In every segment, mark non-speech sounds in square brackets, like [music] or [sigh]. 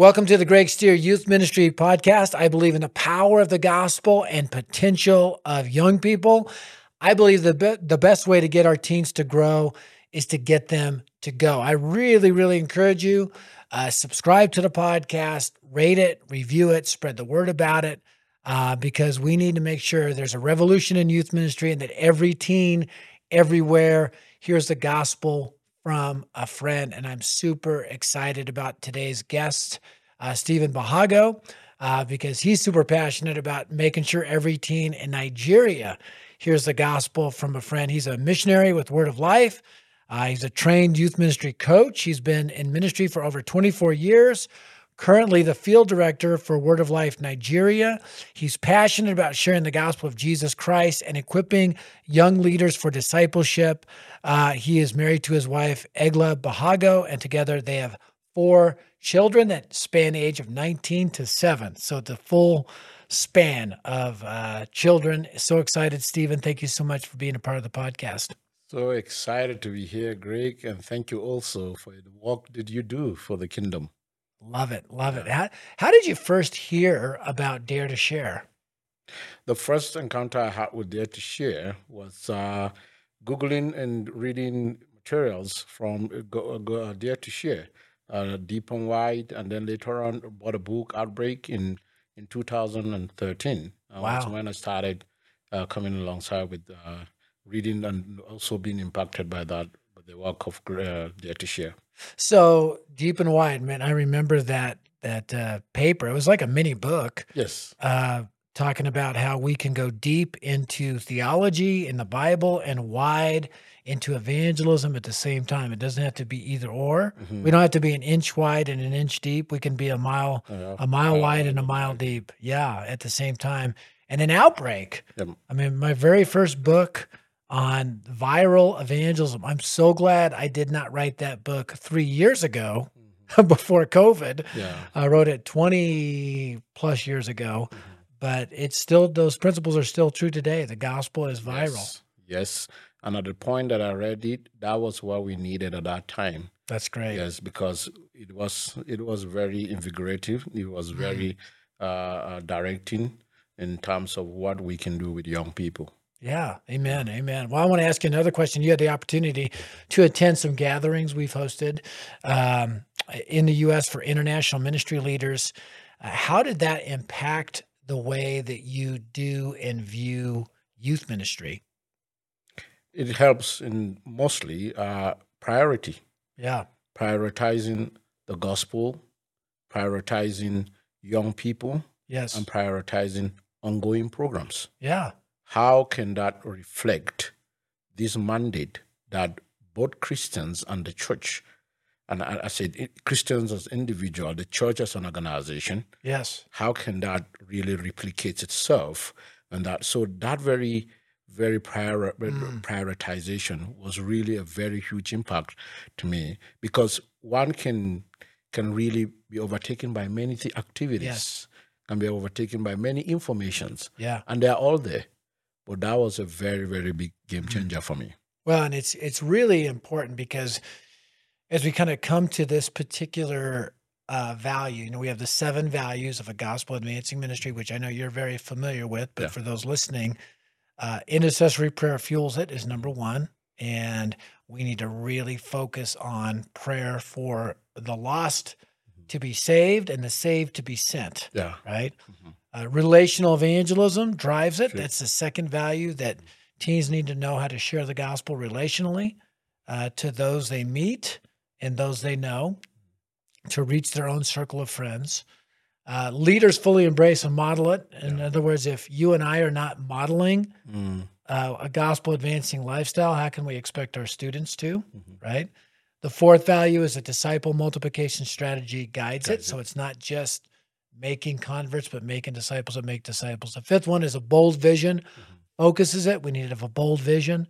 Welcome to the Greg Stier Youth Ministry Podcast. I believe in the power of the gospel and potential of young people. I believe the, be- the best way to get our teens to grow is to get them to go. I really, really encourage you uh, subscribe to the podcast, rate it, review it, spread the word about it, uh, because we need to make sure there's a revolution in youth ministry and that every teen everywhere hears the gospel from a friend. And I'm super excited about today's guest, uh, Stephen Bahago, uh, because he's super passionate about making sure every teen in Nigeria hears the gospel from a friend. He's a missionary with Word of Life. Uh, he's a trained youth ministry coach. He's been in ministry for over 24 years. Currently, the field director for Word of Life Nigeria. He's passionate about sharing the gospel of Jesus Christ and equipping young leaders for discipleship. Uh, he is married to his wife, Egla Bahago, and together they have four children that span the age of 19 to 7. So, the full span of uh, children. So excited, Stephen. Thank you so much for being a part of the podcast. So excited to be here, Greg, and thank you also for the work that you do for the kingdom. Love it, love it. How, how did you first hear about Dare to Share? The first encounter I had with Dare to Share was uh, Googling and reading materials from uh, uh Dare to Share, uh, Deep and Wide, and then later on bought a book, Outbreak, in, in 2013. Uh, wow. That's when I started uh, coming alongside with reading and also being impacted by that, the work of uh, Share. So deep and wide, man. I remember that that uh, paper. It was like a mini book. Yes. Uh, talking about how we can go deep into theology in the Bible and wide into evangelism at the same time. It doesn't have to be either or. Mm-hmm. We don't have to be an inch wide and an inch deep. We can be a mile, oh, a mile wide and a mile deep. Yeah, at the same time. And an outbreak. Yep. I mean, my very first book on viral evangelism. I'm so glad I did not write that book three years ago mm-hmm. [laughs] before COVID. Yeah. I wrote it 20 plus years ago, mm-hmm. but it's still, those principles are still true today. The gospel is viral. Yes. yes. And at the point that I read it, that was what we needed at that time. That's great. Yes, because it was it was very invigorative. It was mm-hmm. very uh, uh, directing in terms of what we can do with young people. Yeah, amen, amen. Well, I want to ask you another question. You had the opportunity to attend some gatherings we've hosted um, in the U.S. for international ministry leaders. Uh, how did that impact the way that you do and view youth ministry? It helps in mostly uh, priority. Yeah, prioritizing the gospel, prioritizing young people. Yes, and prioritizing ongoing programs. Yeah how can that reflect this mandate that both Christians and the church, and I, said Christians as individual, the church as an organization, yes, how can that really replicate itself? And that so that very very prior, mm. prioritization was really a very huge impact to me because one can can really be overtaken by many activities. Yes. Can be overtaken by many informations. Yeah. And they're all there. But that was a very, very big game mm. changer for me. Well, and it's it's really important because as we kind of come to this particular uh, value, you know, we have the seven values of a gospel advancing ministry, which I know you're very familiar with. But yeah. for those listening, uh, intercessory prayer fuels it is number one, and we need to really focus on prayer for the lost mm-hmm. to be saved and the saved to be sent. Yeah. Right. Mm-hmm. Uh, relational evangelism drives it. Sure. That's the second value that teens need to know how to share the gospel relationally uh, to those they meet and those they know to reach their own circle of friends. Uh, leaders fully embrace and model it. In yeah. other words, if you and I are not modeling mm. uh, a gospel advancing lifestyle, how can we expect our students to? Mm-hmm. Right. The fourth value is a disciple multiplication strategy guides, guides it. it. So it's not just making converts, but making disciples that make disciples. The fifth one is a bold vision, mm-hmm. focuses it. We need to have a bold vision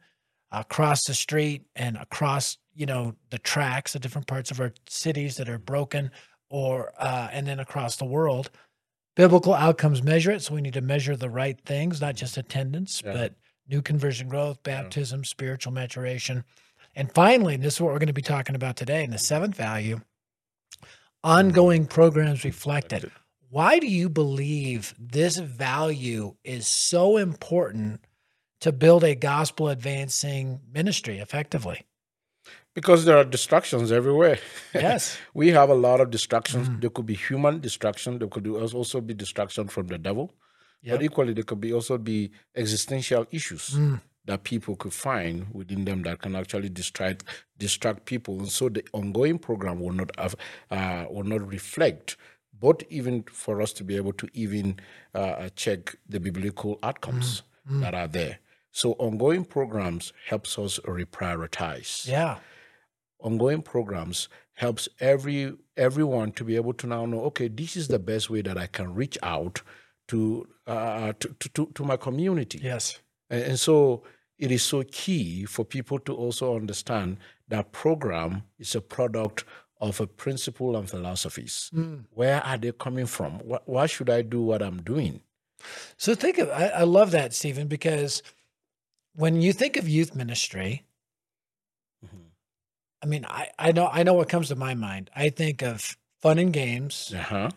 across the street and across, you know, the tracks, the different parts of our cities that are broken, or uh, and then across the world. Biblical outcomes measure it, so we need to measure the right things, not just attendance, yeah. but new conversion growth, baptism, yeah. spiritual maturation. And finally, and this is what we're going to be talking about today, and the seventh value ongoing programs reflected. Why do you believe this value is so important to build a gospel advancing ministry effectively? Because there are distractions everywhere. Yes. [laughs] we have a lot of distractions. Mm. There could be human distraction. There could also be distraction from the devil. Yep. But equally, there could be also be existential issues mm. that people could find within them that can actually distract distract people. And so the ongoing program will not have uh, will not reflect but even for us to be able to even uh, check the biblical outcomes mm. Mm. that are there. So ongoing programs helps us reprioritize. Yeah. Ongoing programs helps every everyone to be able to now know, okay, this is the best way that I can reach out to uh, to, to, to my community. Yes. And, and so it is so key for people to also understand that program is a product of a principle and philosophies. Mm. Where are they coming from? Why should I do what I'm doing? So think of I, I love that, Stephen, because when you think of youth ministry, mm-hmm. I mean, I, I know I know what comes to my mind. I think of fun and games. Uh-huh.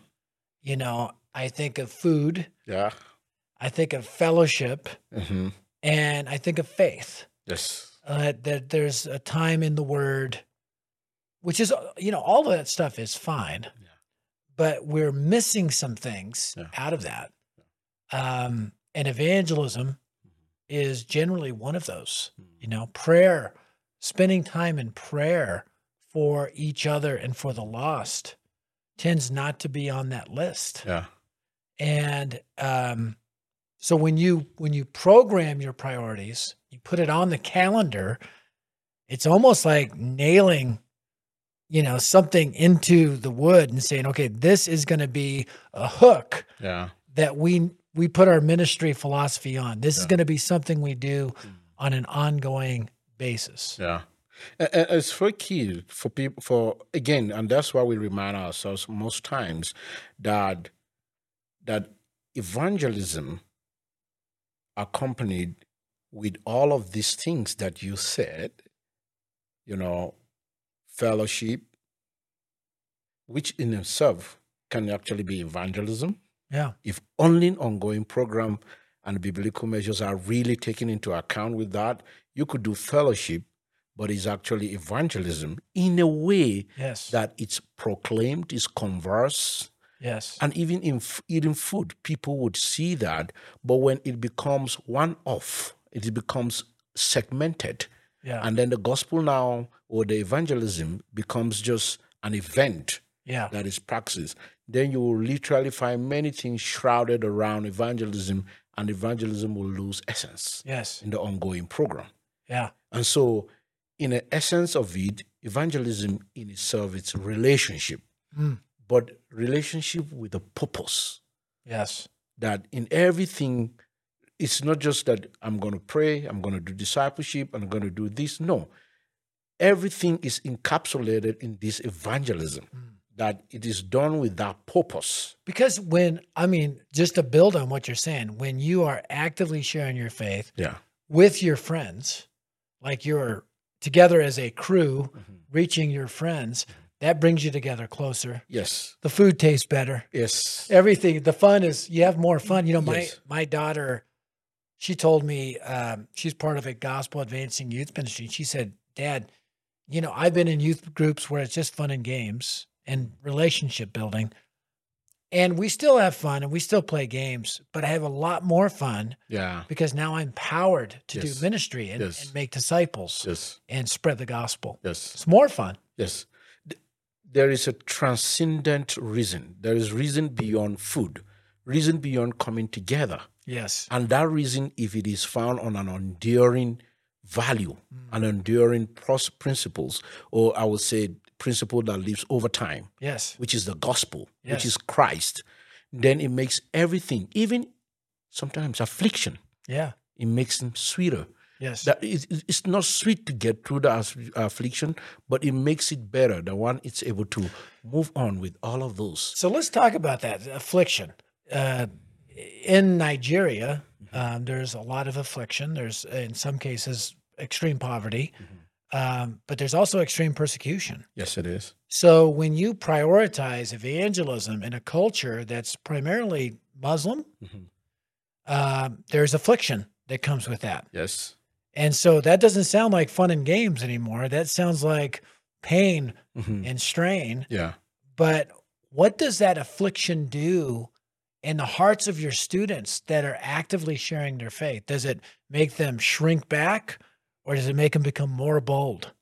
You know, I think of food. Yeah. I think of fellowship, mm-hmm. and I think of faith. Yes. Uh, that there's a time in the Word, which is you know all of that stuff is fine, yeah. but we're missing some things yeah. out of that. Um, and evangelism is generally one of those. You know, prayer, spending time in prayer for each other and for the lost tends not to be on that list. Yeah. And um, so when you when you program your priorities, you put it on the calendar, it's almost like nailing you know something into the wood and saying okay this is going to be a hook yeah that we we put our ministry philosophy on. This yeah. is going to be something we do on an ongoing basis. Yeah. It's very key for people for again, and that's why we remind ourselves most times that that evangelism accompanied with all of these things that you said, you know, fellowship, which in itself can actually be evangelism. Yeah. If only an ongoing program and biblical measures are really taken into account with that, you could do fellowship, but it's actually evangelism in a way yes. that it's proclaimed, it's converse. Yes. And even in eating food, people would see that. But when it becomes one off, it becomes segmented. Yeah. And then the gospel now or the evangelism becomes just an event yeah. that is practiced then you will literally find many things shrouded around evangelism, and evangelism will lose essence. Yes. In the ongoing program. Yeah. And so, in the essence of it, evangelism in itself, it's relationship, mm. but relationship with a purpose. Yes. That in everything, it's not just that I'm going to pray, I'm going to do discipleship, I'm going to do this. No. Everything is encapsulated in this evangelism. Mm that it is done with that purpose. Because when, I mean, just to build on what you're saying, when you are actively sharing your faith yeah. with your friends, like you're together as a crew, mm-hmm. reaching your friends, that brings you together closer. Yes. The food tastes better. Yes. Everything. The fun is you have more fun. You know, my yes. my daughter, she told me um, she's part of a gospel advancing youth ministry. She said, Dad, you know, I've been in youth groups where it's just fun and games and relationship building. And we still have fun and we still play games, but I have a lot more fun. Yeah. Because now I'm empowered to yes. do ministry and, yes. and, make disciples yes. and spread the gospel. Yes. It's more fun. Yes. There is a transcendent reason. There is reason beyond food, reason beyond coming together. Yes. And that reason, if it is found on an enduring value, mm. an enduring principles, or I would say principle that lives over time. Yes. Which is the gospel, yes. which is Christ. Then it makes everything, even sometimes affliction. Yeah. It makes them sweeter. Yes. That it's not sweet to get through the affliction, but it makes it better. The one it's able to move on with all of those. So let's talk about that affliction. Uh, in Nigeria, mm-hmm. um, there's a lot of affliction. There's, in some cases, extreme poverty. Mm-hmm. um, but there's also extreme persecution. Yes, it is. So when you prioritize evangelism in a culture that's primarily Muslim, Mhm. um, there's affliction that comes with that. Yes. And so that doesn't sound like fun and games anymore. That sounds like pain Mhm. and strain. Yeah. But what does that affliction do in the hearts of your students that are actively sharing their faith? Does it make them shrink back or does it make them become more bold?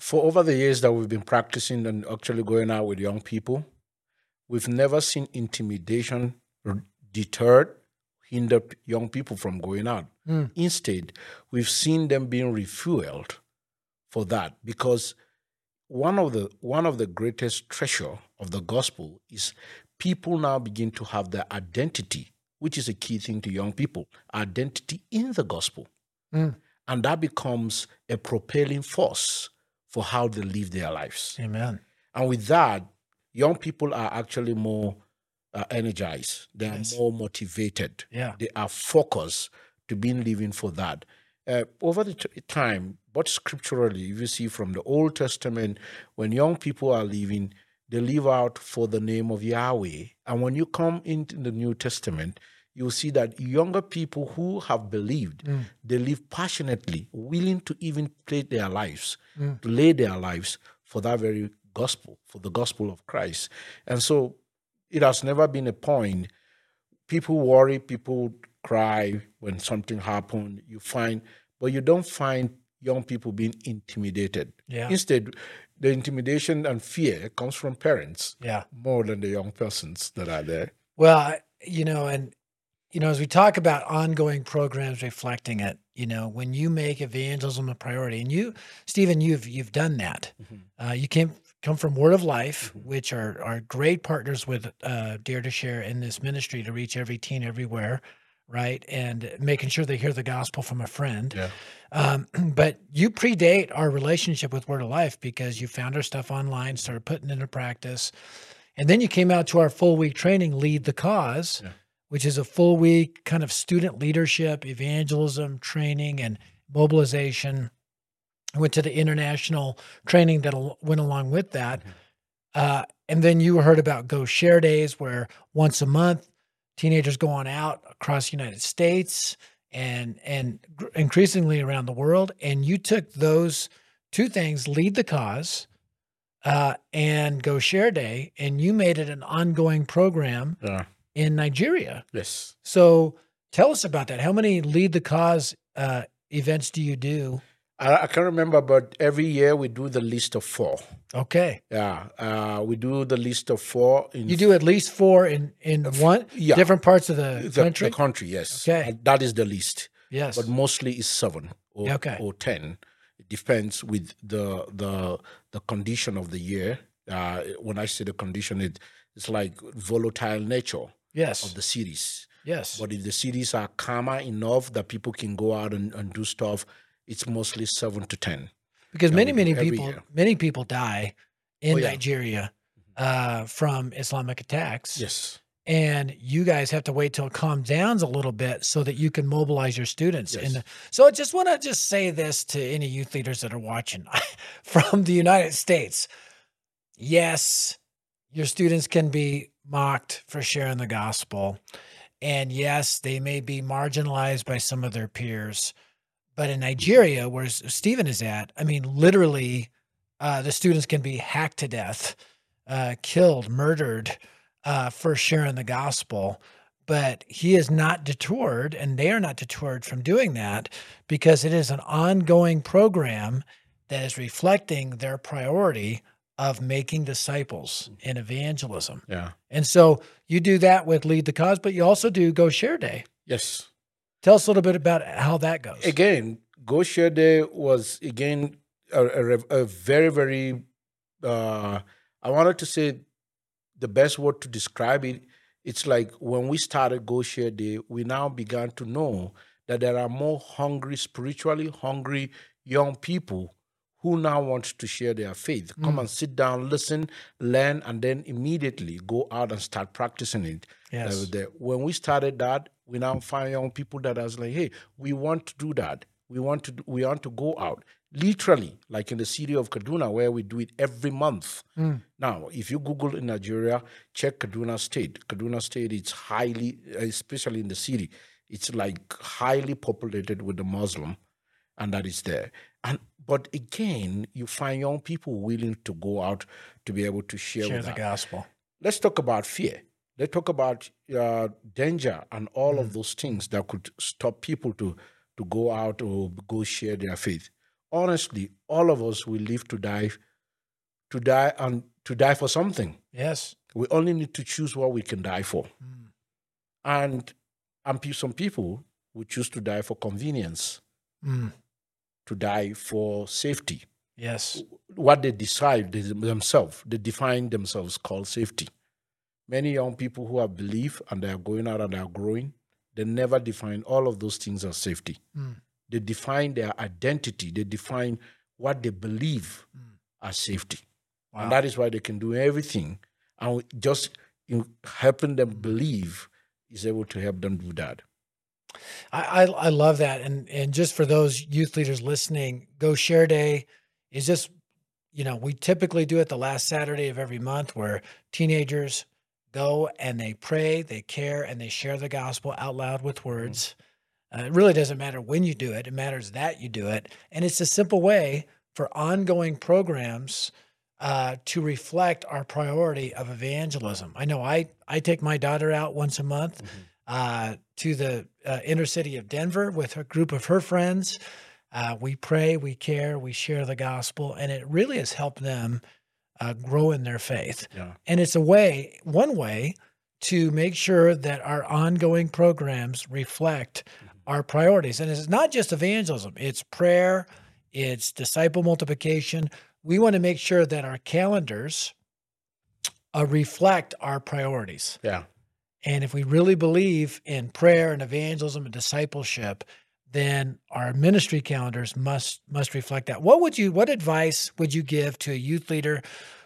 For over the years that we've been practicing and actually going out with young people, we've never seen intimidation r- deterred, hinder young people from going out. Mm. Instead, we've seen them being refueled for that because one of the one of the greatest treasure of the gospel is people now begin to have their identity, which is a key thing to young people, identity in the gospel. Mm. And that becomes a propelling force for how they live their lives. Amen. And with that, young people are actually more uh, energized. They are Yes. more motivated. Yeah. They are focused to be living for that. Uh, over the t- time, but scripturally, if you see from the Old Testament, when young people are living, they live out for the name of Yahweh. And when you come into the New Testament, you'll see that younger people who have believed, Mm. they live passionately, willing to even play their lives, Mm. to lay their lives for that very gospel, for the gospel of Christ. And so it has never been a point. People worry, people cry when something happened. You find, but you don't find young people being intimidated. Yeah. Instead, the intimidation and fear comes from parents Yeah. more than the young persons that are there. Well, you know, and you know, as we talk about ongoing programs reflecting it, you know, when you make evangelism a priority, and you, Stephen, you've you've done that. Mhm. Uh, you came come from Word of Life, Mhm. which are are great partners with uh, Dare to Share in this ministry to reach every teen everywhere, right? And making sure they hear the gospel from a friend. Yeah. Um, [clears throat] but you predate our relationship with Word of Life because you found our stuff online, started putting it into practice, and then you came out to our full week training, Lead the Cause, Yeah. which is a full week kind of student leadership, evangelism training, and mobilization. I went to the international training that went along with that. Mhm. Uh, and then you heard about Go Share Days, where once a month teenagers go on out across the United States and and gr- increasingly around the world. And you took those two things, lead the cause, uh, and Go Share Day, and you made it an ongoing program Yeah. in Nigeria. Yes. So tell us about that. How many lead the cause uh, events do you do? I, I can't remember, but every year we do the list of four. Okay, Yeah. Uh, we do the list of four in you do at least four in in one yeah. different parts of the, the, country. the country, yes. Okay. And that is the list. yes. But mostly it's seven or, Okay. or ten. It depends with the the the condition of the year. Uh, when I say the condition, it it's like volatile nature yes. of the cities. yes. But if the cities are calmer enough that people can go out and, and do stuff, it's mostly seven to ten. because that many many people year. many people die in Oh, yeah. Nigeria uh, from Islamic attacks. Yes. and you guys have to wait till it calms down a little bit so that you can mobilize your students. Yes. And so I just want to just say this to any youth leaders that are watching [laughs] from the United States. Yes, your students can be mocked for sharing the gospel. And yes, they may be marginalized by some of their peers. But in Nigeria, where Stephen is at, I mean, literally, uh, the students can be hacked to death, uh, killed, murdered uh, for sharing the gospel. But he is not deterred, and they are not deterred from doing that because it is an ongoing program that is reflecting their priority of making disciples in evangelism. Yeah. And so you do that with Lead the Cause, but you also do Go Share Day. Yes. Tell us a little bit about how that goes. again, Go Share Day was again a, a, a very, very. Uh, I wanted to say the best word to describe it. It's like when we started Go Share Day, we now began to know that there are more hungry, spiritually hungry young people who now want to share their faith. Come Mm. and sit down, listen, learn, and then immediately go out and start practicing it. Yes. was there. When we started that, we now find young people that are like, hey, we want to do that. We want to we want to go out literally, like in the city of Kaduna, where we do it every month. Mm. Now, if you Google in Nigeria, check Kaduna State. Kaduna State, it's highly, especially in the city, it's like highly populated with the Muslim, and that is there. And but again, you find young people willing to go out to be able to share, Share with the us. gospel. Let's talk about fear. Let's talk about uh, danger and all Mm. of those things that could stop people to to go out or go share their faith. Honestly, all of us will live to die, to die and to die for something. Yes. We only need to choose what we can die for. Mm. And and some people will choose to die for convenience, Mm. to die for safety. Yes. What they decide themselves, they define themselves called safety. Many young people who have belief and they are going out and they are growing, they never define all of those things as safety. Mm. They define their identity, they define what they believe Mm. as safety. Wow. And that is why they can do everything. And just in helping them believe is able to help them do that. I, I I love that, and and just for those youth leaders listening, Go Share Day is just you know we typically do it the last Saturday of every month, where teenagers go and they pray, they care, and they share the gospel out loud with words. Uh, it really doesn't matter when you do it; it matters that you do it, and it's a simple way for ongoing programs uh, to reflect our priority of evangelism. I know I I take my daughter out once a month uh, to the uh, inner city of Denver with a group of her friends. Uh, we pray, we care, we share the gospel, and it really has helped them uh, grow in their faith. Yeah. And it's a way, one way, to make sure that our ongoing programs reflect our priorities. And it's not just evangelism; it's prayer, it's disciple multiplication. We want to make sure that our calendars uh, reflect our priorities. Yeah. And if we really believe in prayer and evangelism and discipleship, then our ministry calendars must must reflect that. What would you what advice would you give to a youth leader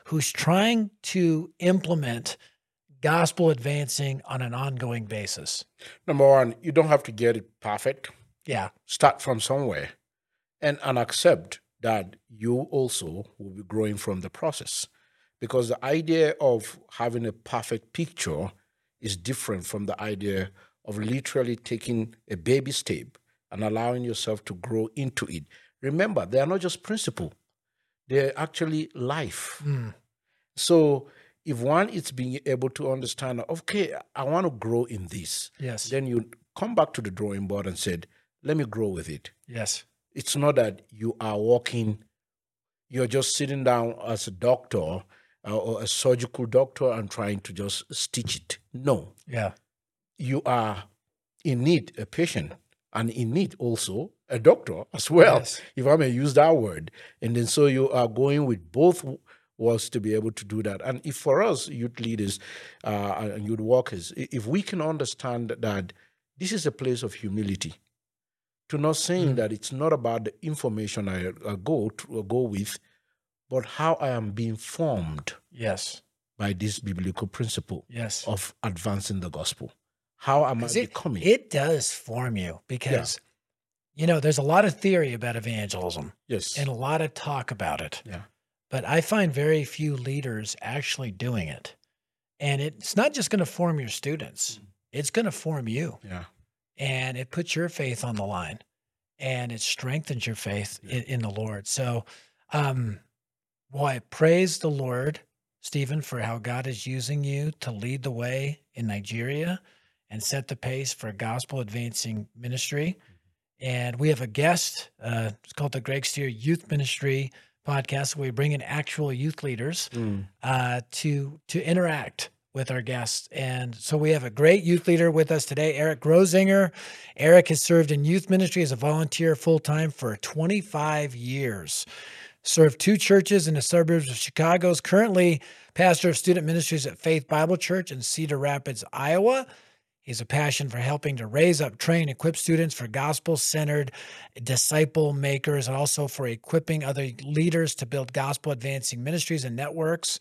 who's trying to implement gospel advancing on an ongoing basis? Number one, you don't have to get it perfect. Yeah. Start from somewhere and, and accept that you also will be growing from the process. Because the idea of having a perfect picture is different from the idea of literally taking a baby step and allowing yourself to grow into it. Remember, they are not just principle, they're actually life. Mm. So if one is being able to understand, okay, I want to grow in this, Yes. then you come back to the drawing board and said, let me grow with it. Yes. It's not that you are walking, you're just sitting down as a doctor uh, or a surgical doctor and trying to just stitch it. No, Yeah. you are in need, a patient, and in need also a doctor as well, Yes. if I may use that word. And then so you are going with both was to be able to do that. And if for us, youth leaders uh, and youth workers, if we can understand that this is a place of humility, to not saying Mm. that it's not about the information I, I go to, uh, go with, but how I am being formed Yes. by this biblical principle Yes. of advancing the gospel. How am I it, becoming? it does form you because you know there's a lot of theory about evangelism yes. and a lot of talk about it. Yeah. But I find very few leaders actually doing it. And it's not just going to form your students, it's going to form you. yeah. And it puts your faith on the line and it strengthens your faith in, in the Lord. So, um, boy, praise the Lord, Stephen, for how God is using you to lead the way in Nigeria and set the pace for gospel advancing ministry. And we have a guest. Uh, it's called the Greg Stier Youth Ministry podcast. We bring in actual youth leaders Mm. uh, to to interact with our guests. And so we have a great youth leader with us today, Eric Groezinger. Eric has served in youth ministry as a volunteer full time for 25 years. Served two churches in the suburbs of Chicago. Is currently pastor of student ministries at Faith Bible Church in Cedar Rapids, Iowa. He has a passion for helping to raise up, train, equip students for gospel centered disciple makers, and also for equipping other leaders to build gospel advancing ministries and networks.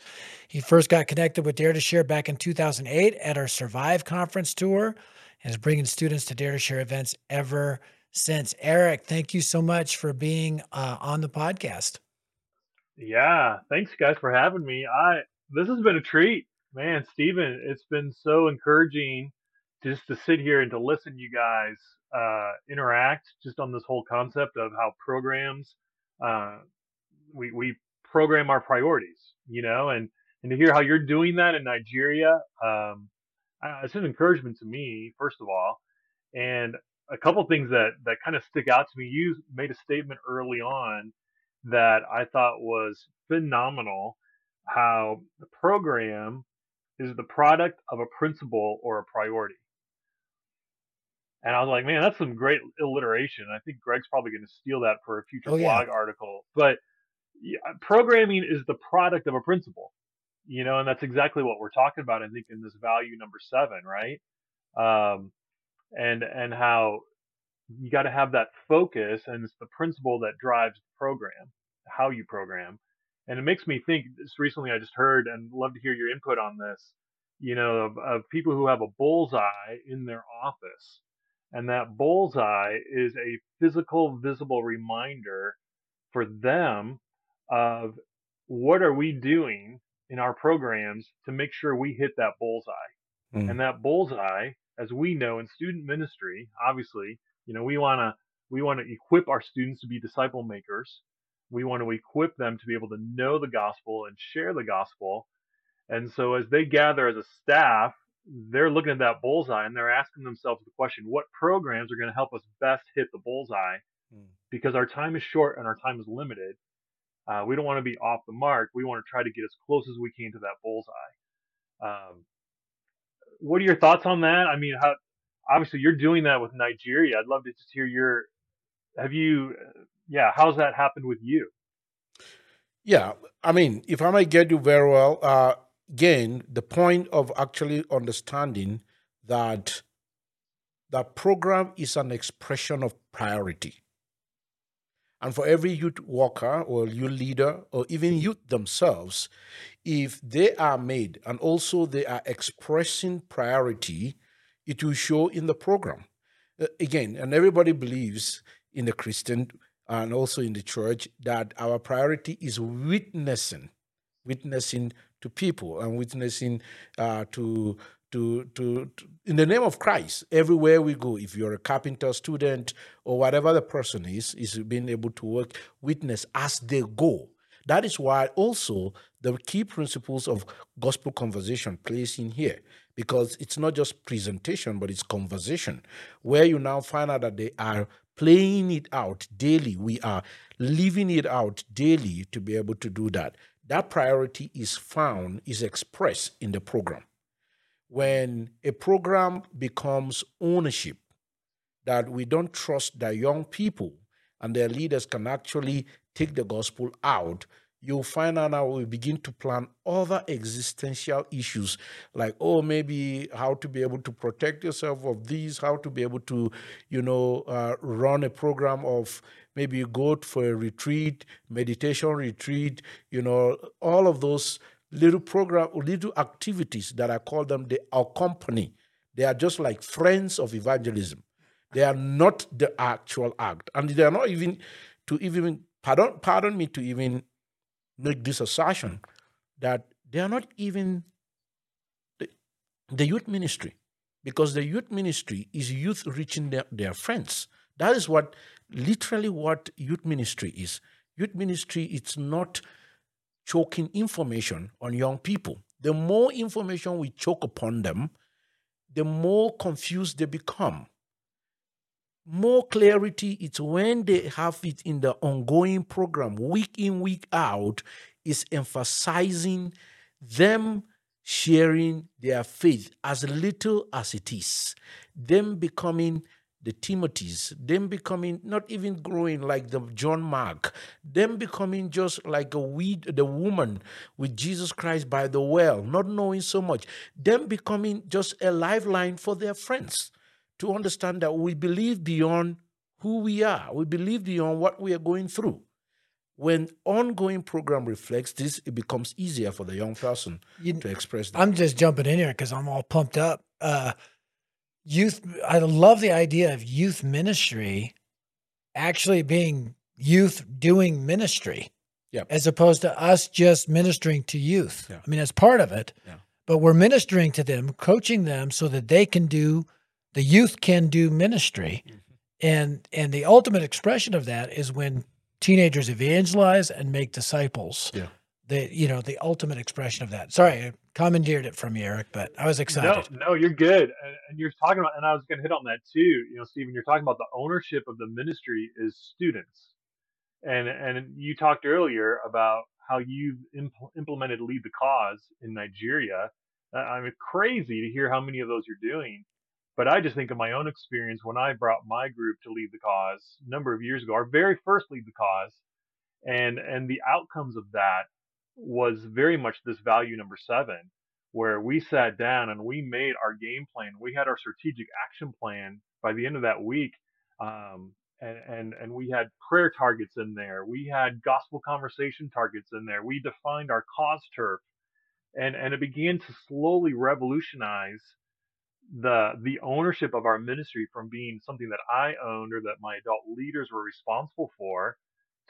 He first got connected with Dare to Share back in 2008 at our Survive conference tour and is bringing students to Dare to Share events ever since. Eric, thank you so much for being uh, on the podcast. Yeah, thanks guys for having me. I this has been a treat, man. Stephen, it's been so encouraging just to sit here and to listen you guys uh, interact just on this whole concept of how programs uh, we we program our priorities, you know, and and to hear how you're doing that in Nigeria, um, it's an encouragement to me, first of all, and a couple things that that kind of stick out to me. You made a statement early on that I thought was phenomenal. How the program is the product of a principle or a priority. And I was like, man, that's some great alliteration. I think Greg's probably going to steal that for a future oh, blog yeah. article. But yeah, programming is the product of a principle, you know, and that's exactly what we're talking about. I think in this value number seven, right? Um, and and how you got to have that focus, and it's the principle that drives the program, how you program. And it makes me think. This recently, I just heard, and love to hear your input on this. You know, of, of people who have a bullseye in their office and that bullseye is a physical, visible reminder for them of what are we doing in our programs to make sure we hit that bullseye. Mm. And that bullseye, as we know in student ministry, obviously, you know, we want to we want to equip our students to be disciple makers. We want to equip them to be able to know the gospel and share the gospel. And so as they gather as a staff they're looking at that bullseye and they're asking themselves the question what programs are going to help us best hit the bullseye? Mm. because our time is short and our time is limited. Uh, we don't want to be off the mark. We want to try to get as close as we can to that bullseye. Um, what are your thoughts on that? I mean how obviously you're doing that with nigeria. I'd love to just hear your have you yeah how's that happened with you? Yeah i mean if i may get you very well uh, again, the point of actually understanding that that program is an expression of priority. And for every youth worker or youth leader or even youth themselves, if they are made and also they are expressing priority, it will show in the program. Uh, again, and everybody believes in the Christian and also in the church that our priority is witnessing, witnessing to people and witnessing uh, to, to, to, to, in the name of Christ, everywhere we go, if you're a carpenter student or whatever the person is, is being able to work, witness as they go. That is why also the key principles of gospel conversation plays in here because it's not just presentation, but it's conversation where you now find out that they are playing it out daily. We are living it out daily to be able to do that that priority is found, is expressed in the program. When a program becomes ownership, that we don't trust that young people and their leaders can actually take the gospel out, you'll find out now we begin to plan other existential issues like, oh, maybe how to be able to protect yourself of these, how to be able to, you know, uh, run a program of maybe you go for a retreat, meditation retreat, you know, all of those little program, little activities that I call them the accompany. They are just like friends of evangelism. They are not the actual act, and they are not even to even pardon pardon me to even make this assertion that they are not even the, the youth ministry because the youth ministry is youth reaching their, their friends. That is what literally what youth ministry is. Youth ministry it's not choking information on young people. The more information we choke upon them, the more confused they become. More clarity, it's when they have it in the ongoing program, week in, week out, is emphasizing them sharing their faith as little as it is, them becoming the Timothys, them becoming not even growing like the John Mark, them becoming just like a weed, the woman with Jesus Christ by the well, not knowing so much, them becoming just a lifeline for their friends to understand that we believe beyond who we are, we believe beyond what we are going through. When ongoing program reflects this, it becomes easier for the young person you, to express that. I'm just jumping in here because I'm all pumped up. Uh, youth i love the idea of youth ministry actually being youth doing ministry. Yep. As opposed to us just ministering to youth. Yeah. I mean, that's part of it. Yeah. But we're ministering to them, coaching them so that they can do the youth can do ministry. Mm-hmm. And and the ultimate expression of that is when teenagers evangelize and make disciples. Yeah. The you know, the ultimate expression of that. Sorry, I commandeered it from you, Eric, but I was excited. No, no, you're good. And, and you're talking about, and I was going to hit on that too. You know, Stephen, you're talking about the ownership of the ministry is students, and and you talked earlier about how you've impl- implemented lead the cause in Nigeria. I mean, crazy to hear how many of those you're doing. But I just think of my own experience when I brought my group to lead the cause a number of years ago, our very first lead the cause, and and the outcomes of that was very much this value number seven where we sat down and we made our game plan. We had our strategic action plan by the end of that week. Um, and, and, and we had prayer targets in there. We had gospel conversation targets in there. We defined our cause turf and, and it began to slowly revolutionize the, the ownership of our ministry from being something that I owned or that my adult leaders were responsible for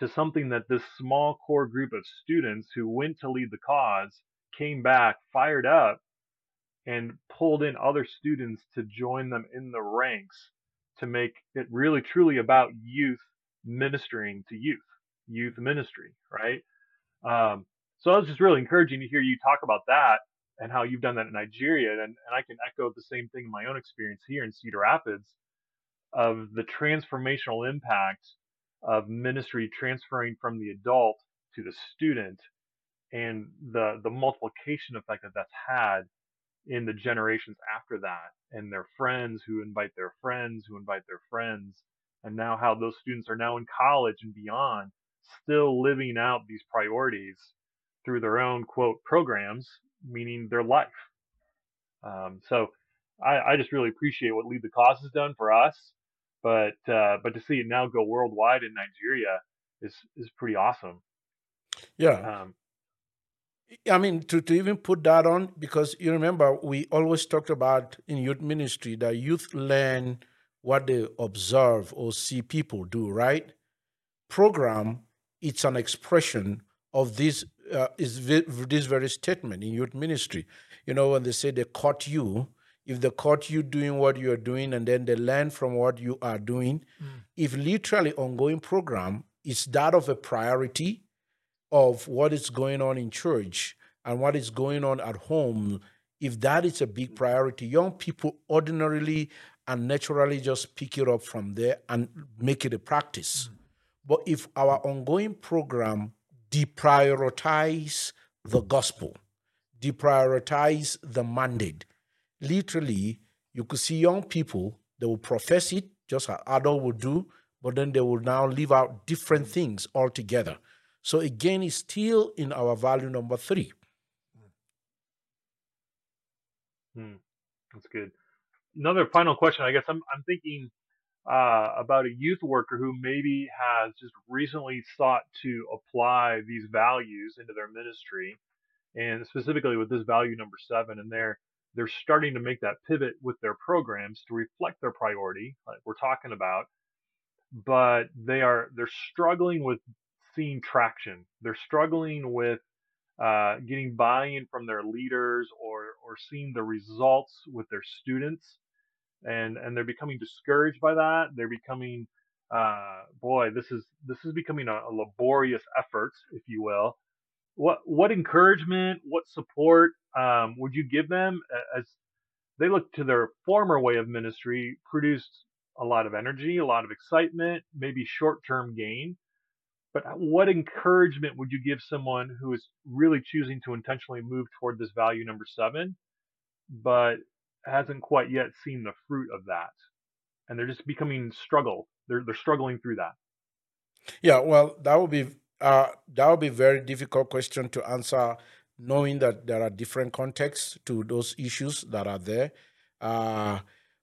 to something that this small core group of students who went to lead the cause came back fired up and pulled in other students to join them in the ranks to make it really truly about youth ministering to youth, youth ministry, right? Um, so was just really encouraging to hear you talk about that and how you've done that in Nigeria. And, and I can echo the same thing in my own experience here in Cedar Rapids of the transformational impact of ministry transferring from the adult to the student and the the multiplication effect that that's had in the generations after that and their friends who invite their friends who invite their friends and now how those students are now in college and beyond still living out these priorities through their own quote programs meaning their life. Um, so I, I just really appreciate what lead the cause has done for us but uh, but to see it now go worldwide in nigeria is is pretty awesome Yeah. um, I mean, to, to even put that on, because you remember, we always talked about in youth ministry that youth learn what they observe or see people do, right? Program, it's an expression of this, uh, is this very statement in youth ministry. You know, when they say they caught you, if they caught you doing what you are doing and then they learn from what you are doing, mm. if literally ongoing program is that of a priority, of what is going on in church and what is going on at home, if that is a big priority, young people ordinarily and naturally just pick it up from there and make it a practice. Mm. But if our ongoing program deprioritize the gospel, deprioritize the mandate, literally, you could see young people, they will profess it, just as adult would do, but then they will now leave out different things altogether. So again, it's still in our value number three. Hmm, that's good. Another final question, I guess. I'm I'm thinking uh, about a youth worker who maybe has just recently sought to apply these values into their ministry, and specifically with this value number seven, and they're they're starting to make that pivot with their programs to reflect their priority, like we're talking about, but they are they're struggling with seeing traction. They're struggling with uh, getting buy-in from their leaders or or seeing the results with their students and and they're becoming discouraged by that they're becoming uh, boy this is this is becoming a, a laborious effort if you will what what encouragement what support um, would you give them as they look to their former way of ministry produced a lot of energy a lot of excitement maybe short-term gain but what encouragement would you give someone who is really choosing to intentionally move toward this value number seven, but hasn't quite yet seen the fruit of that? And they're just becoming struggle. They're they're struggling through that. Yeah, well, that would be uh, that would be a very difficult question to answer, knowing that there are different contexts to those issues that are there. Uh,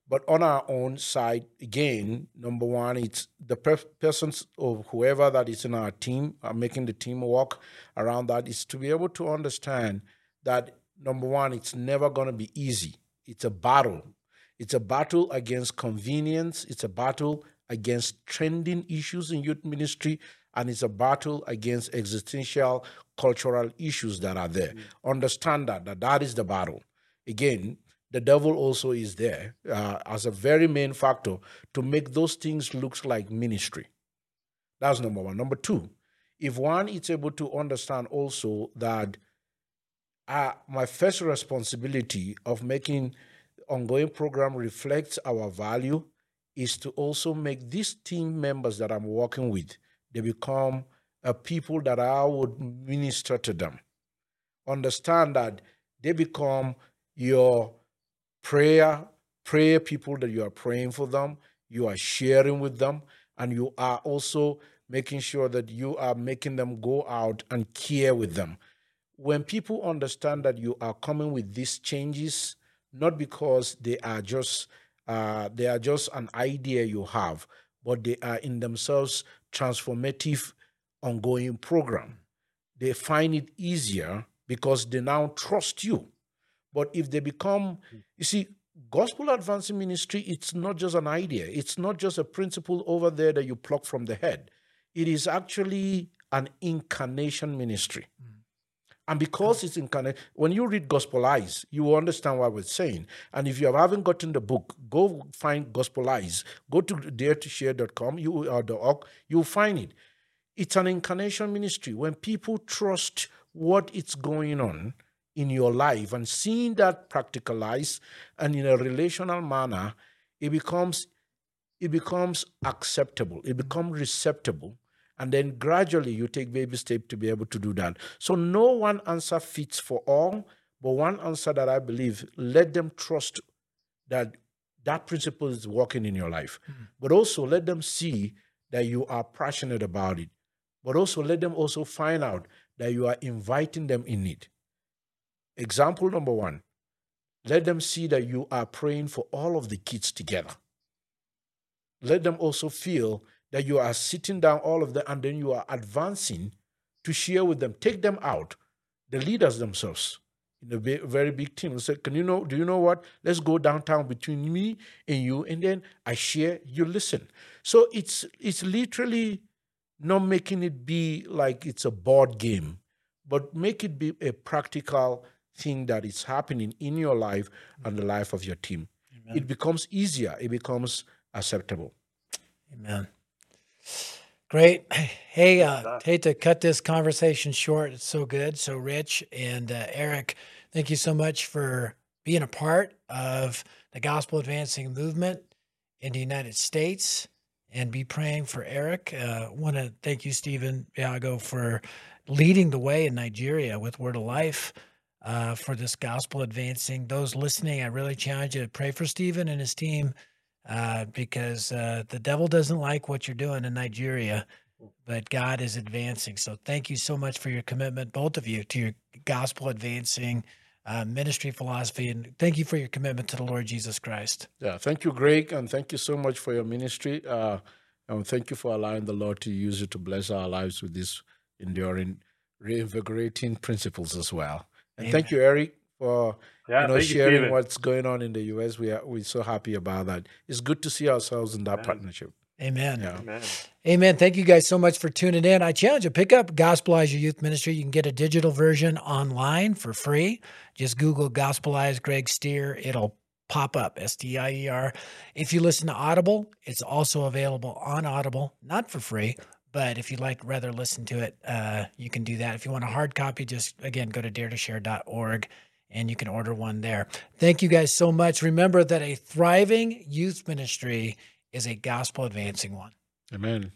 but on our own side, again, number one, it's the per- persons or whoever that is in our team, are making the team work around that, is to be able to understand that number one, it's never going to be easy. It's a battle. It's a battle against convenience. It's a battle against trending issues in youth ministry and it's a battle against existential cultural issues that are there. Mm-hmm. Understand that, that that is the battle. Again, the devil also is there uh, as a very main factor to make those things look like ministry. That's number one. Number two, if one is able to understand also that uh, my first responsibility of making ongoing program reflects our value is to also make these team members that I'm working with, they become a people that I would minister to them. Understand that they become your prayer, prayer people that you are praying for them, you are sharing with them, and you are also making sure that you are making them go out and care with them. When people understand that you are coming with these changes, not because they are just uh, they are just an idea you have, but they are in themselves transformative, ongoing program. They find it easier because they now trust you. But if they become, you see, gospel advancing ministry, it's not just an idea. It's not just a principle over there that you pluck from the head. It is actually an incarnation ministry. Mm. And because it's incarnate, when you read Gospelize, you will understand what we're saying. And if you haven't gotten the book, go find Gospelize. Go to dare2share.com you, or the org, you'll find it. It's an incarnation ministry. When people trust what is going on in your life and seeing that practicalized and in a relational manner, it becomes it becomes acceptable, it becomes receptible and then gradually you take baby steps to be able to do that. So no one answer fits for all, but one answer that I believe, let them trust that that principle is working in your life. Mm-hmm. But also let them see that you are passionate about it. But also let them also find out that you are inviting them in it. Example number one, let them see that you are praying for all of the kids together. Let them also feel that you are sitting down, all of them, and then you are advancing to share with them. Take them out, the leaders themselves in a very big team. Say, can you know, do you know what? Let's go downtown between me and you, and then I share, you listen. So it's it's literally not making it be like it's a board game, but make it be a practical thing that is happening in your life and the life of your team. Amen. It becomes easier, it becomes acceptable. Amen. Great. [clears throat] Hey, uh, hate to cut this conversation short. It's so good, so rich. And uh, Eric, thank you so much for being a part of the gospel advancing movement in the United States. And be praying for Eric. Uh, Want to thank you, Stephen Bahago, for leading the way in Nigeria with Word of Life uh, for this gospel advancing. Those listening, I really challenge you to pray for Stephen and his team uh, because uh, the devil doesn't like what you're doing in Nigeria, but God is advancing. So thank you so much for your commitment, both of you, to your gospel advancing uh, ministry philosophy. And thank you for your commitment to the Lord Jesus Christ. Yeah, thank you, Greg. And thank you so much for your ministry. Uh, and thank you for allowing the Lord to use it to bless our lives with these enduring, reinvigorating principles as well. And Amen. thank you, Eric, for yeah, you know, sharing you, what's going on in the US. We are we're so happy about that. It's good to see ourselves in that Amen. partnership. Amen. Yeah. Amen. Amen. Thank you guys so much for tuning in. I challenge you pick up Gospelize Your Youth Ministry. You can get a digital version online for free. Just Google Gospelize Greg Stier. It'll pop up S T I E R. If you listen to Audible, it's also available on Audible, not for free. But if you'd like rather listen to it, uh, you can do that. If you want a hard copy, just again go to dare2share.org and you can order one there. Thank you guys so much. Remember that a thriving youth ministry is a gospel advancing one. Amen.